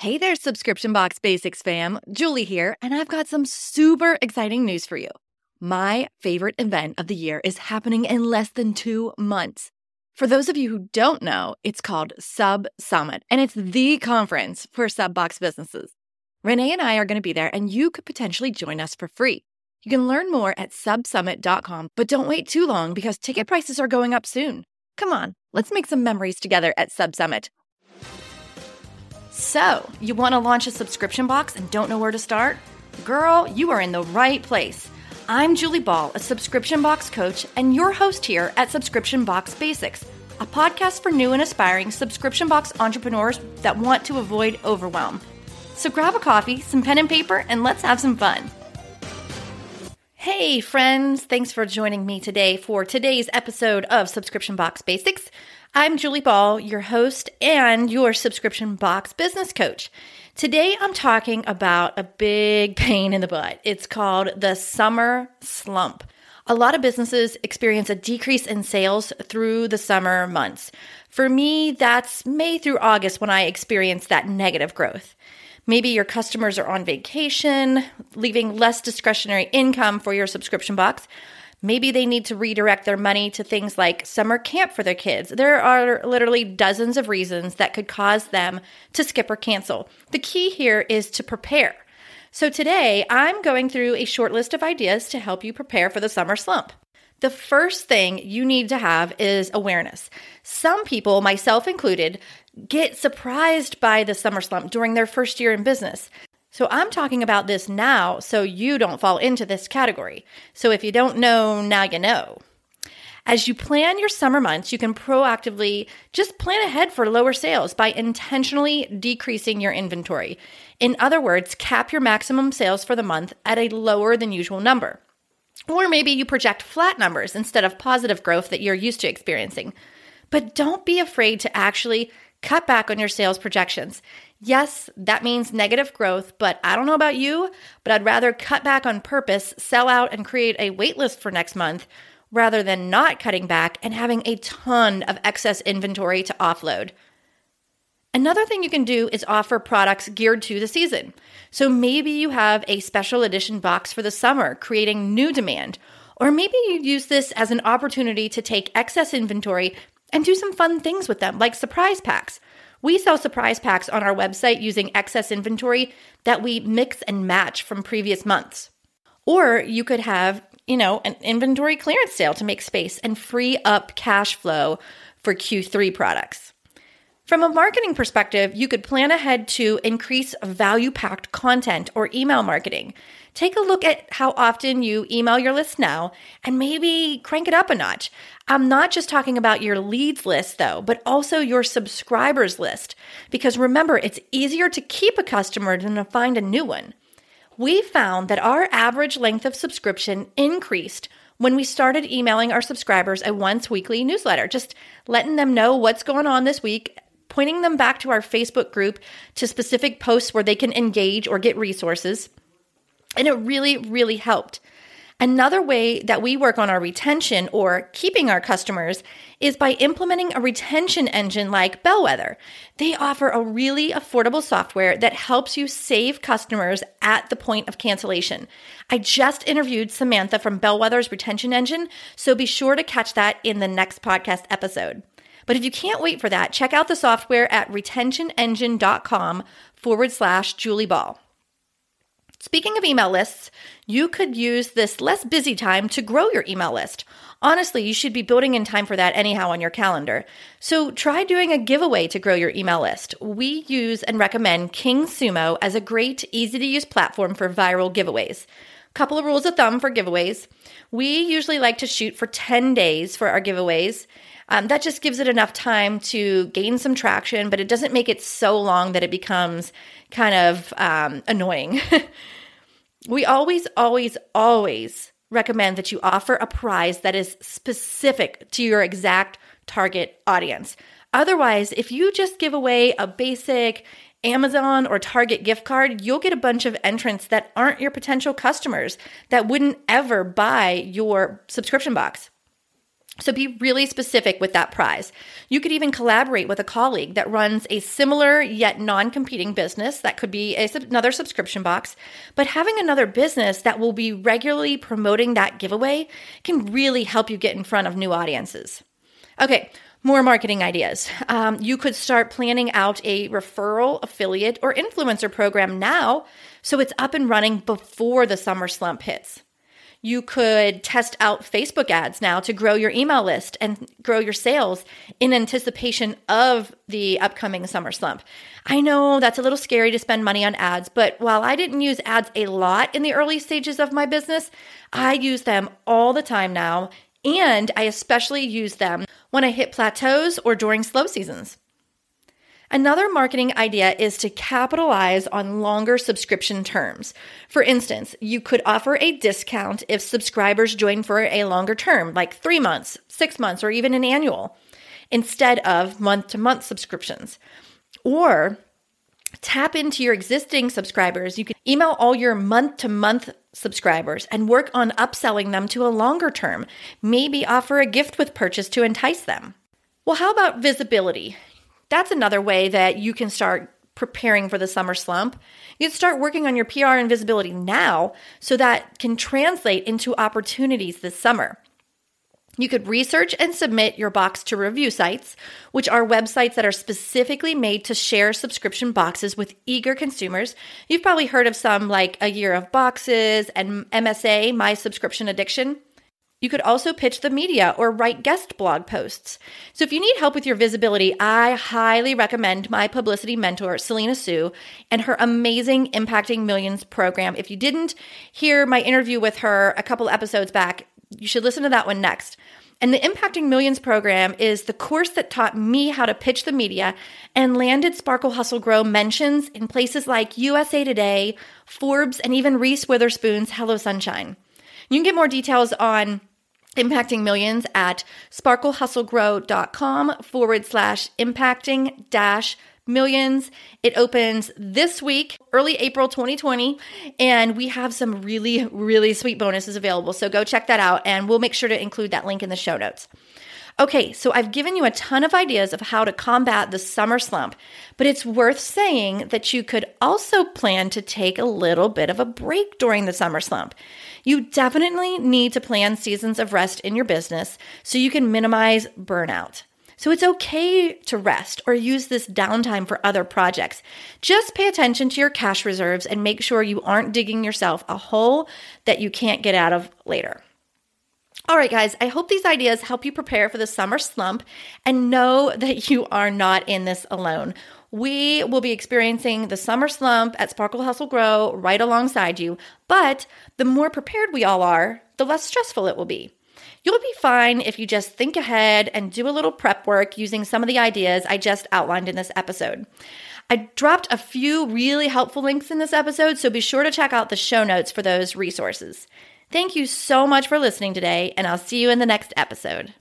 Hey there, Subscription Box Basics fam. Julie here, and I've got some super exciting news for you. My favorite event of the year is happening in less than two months. For those of you who don't know, it's called Sub Summit, and it's the conference for sub box businesses. Renee and I are going to be there, and you could potentially join us for free. You can learn more at subsummit.com, but don't wait too long because ticket prices are going up soon. Come on, let's make some memories together at Sub Summit. So, you want to launch a subscription box and don't know where to start? Girl, you are in the right place. I'm Julie Ball, a subscription box coach, and your host here at Subscription Box Basics, a podcast for new and aspiring subscription box entrepreneurs that want to avoid overwhelm. So grab a coffee, some pen and paper, and let's have some fun. Hey, friends, thanks for joining me today for today's episode of Subscription Box Basics. I'm Julie Ball, your host and your subscription box business coach. Today I'm talking about a big pain in the butt. It's called the summer slump. A lot of businesses experience a decrease in sales through the summer months. For me, that's May through August when I experience that negative growth. Maybe your customers are on vacation, leaving less discretionary income for your subscription box. Maybe they need to redirect their money to things like summer camp for their kids. There are literally dozens of reasons that could cause them to skip or cancel. The key here is to prepare. So today, I'm going through a short list of ideas to help you prepare for the summer slump. The first thing you need to have is awareness. Some people, myself included, get surprised by the summer slump during their first year in business. So I'm talking about this now so you don't fall into this category. So if you don't know, now you know. As you plan your summer months, you can proactively just plan ahead for lower sales by intentionally decreasing your inventory. In other words, cap your maximum sales for the month at a lower than usual number. Or maybe you project flat numbers instead of positive growth that you're used to experiencing. But don't be afraid to actually cut back on your sales projections. Yes, that means negative growth, but I don't know about you, but I'd rather cut back on purpose, sell out, and create a wait list for next month rather than not cutting back and having a ton of excess inventory to offload. Another thing you can do is offer products geared to the season. So maybe you have a special edition box for the summer, creating new demand. Or maybe you use this as an opportunity to take excess inventory and do some fun things with them, like surprise packs. We sell surprise packs on our website using excess inventory that we mix and match from previous months. Or you could have, you know, an inventory clearance sale to make space and free up cash flow for Q3 products. From a marketing perspective, you could plan ahead to increase value packed content or email marketing. Take a look at how often you email your list now and maybe crank it up a notch. I'm not just talking about your leads list though, but also your subscribers list. Because remember, it's easier to keep a customer than to find a new one. We found that our average length of subscription increased when we started emailing our subscribers a once weekly newsletter, just letting them know what's going on this week, pointing them back to our Facebook group to specific posts where they can engage or get resources. And it really, really helped. Another way that we work on our retention or keeping our customers is by implementing a retention engine like Bellwether. They offer a really affordable software that helps you save customers at the point of cancellation. I just interviewed Samantha from Bellwether's retention engine, so be sure to catch that in the next podcast episode. But if you can't wait for that, check out the software at retentionengine.com forward slash Julie Ball. Speaking of email lists, you could use this less busy time to grow your email list. Honestly, you should be building in time for that anyhow on your calendar. So try doing a giveaway to grow your email list. We use and recommend King Sumo as a great, easy to use platform for viral giveaways. Couple of rules of thumb for giveaways. We usually like to shoot for 10 days for our giveaways. Um, that just gives it enough time to gain some traction, but it doesn't make it so long that it becomes kind of um, annoying. we always, always, always recommend that you offer a prize that is specific to your exact target audience. Otherwise, if you just give away a basic Amazon or Target gift card, you'll get a bunch of entrants that aren't your potential customers that wouldn't ever buy your subscription box. So be really specific with that prize. You could even collaborate with a colleague that runs a similar yet non competing business. That could be a, another subscription box. But having another business that will be regularly promoting that giveaway can really help you get in front of new audiences. Okay, more marketing ideas. Um, you could start planning out a referral, affiliate, or influencer program now so it's up and running before the summer slump hits. You could test out Facebook ads now to grow your email list and grow your sales in anticipation of the upcoming summer slump. I know that's a little scary to spend money on ads, but while I didn't use ads a lot in the early stages of my business, I use them all the time now, and I especially use them when I hit plateaus or during slow seasons. Another marketing idea is to capitalize on longer subscription terms. For instance, you could offer a discount if subscribers join for a longer term, like three months, six months, or even an annual, instead of month to month subscriptions. Or tap into your existing subscribers. You can email all your month to month subscribers and work on upselling them to a longer term. Maybe offer a gift with purchase to entice them. Well, how about visibility? That's another way that you can start preparing for the summer slump. You can start working on your PR and visibility now so that can translate into opportunities this summer. You could research and submit your box to review sites, which are websites that are specifically made to share subscription boxes with eager consumers. You've probably heard of some like A Year of Boxes and MSA, My Subscription Addiction. You could also pitch the media or write guest blog posts. So, if you need help with your visibility, I highly recommend my publicity mentor, Selena Soo, and her amazing Impacting Millions program. If you didn't hear my interview with her a couple episodes back, you should listen to that one next. And the Impacting Millions program is the course that taught me how to pitch the media and landed Sparkle Hustle Grow mentions in places like USA Today, Forbes, and even Reese Witherspoon's Hello Sunshine. You can get more details on impacting millions at sparklehustlegrow.com forward slash impacting dash millions. It opens this week, early April 2020, and we have some really, really sweet bonuses available. So go check that out, and we'll make sure to include that link in the show notes. Okay, so I've given you a ton of ideas of how to combat the summer slump, but it's worth saying that you could also plan to take a little bit of a break during the summer slump. You definitely need to plan seasons of rest in your business so you can minimize burnout. So it's okay to rest or use this downtime for other projects. Just pay attention to your cash reserves and make sure you aren't digging yourself a hole that you can't get out of later. All right, guys, I hope these ideas help you prepare for the summer slump and know that you are not in this alone. We will be experiencing the summer slump at Sparkle Hustle Grow right alongside you, but the more prepared we all are, the less stressful it will be. You'll be fine if you just think ahead and do a little prep work using some of the ideas I just outlined in this episode. I dropped a few really helpful links in this episode, so be sure to check out the show notes for those resources. Thank you so much for listening today, and I'll see you in the next episode.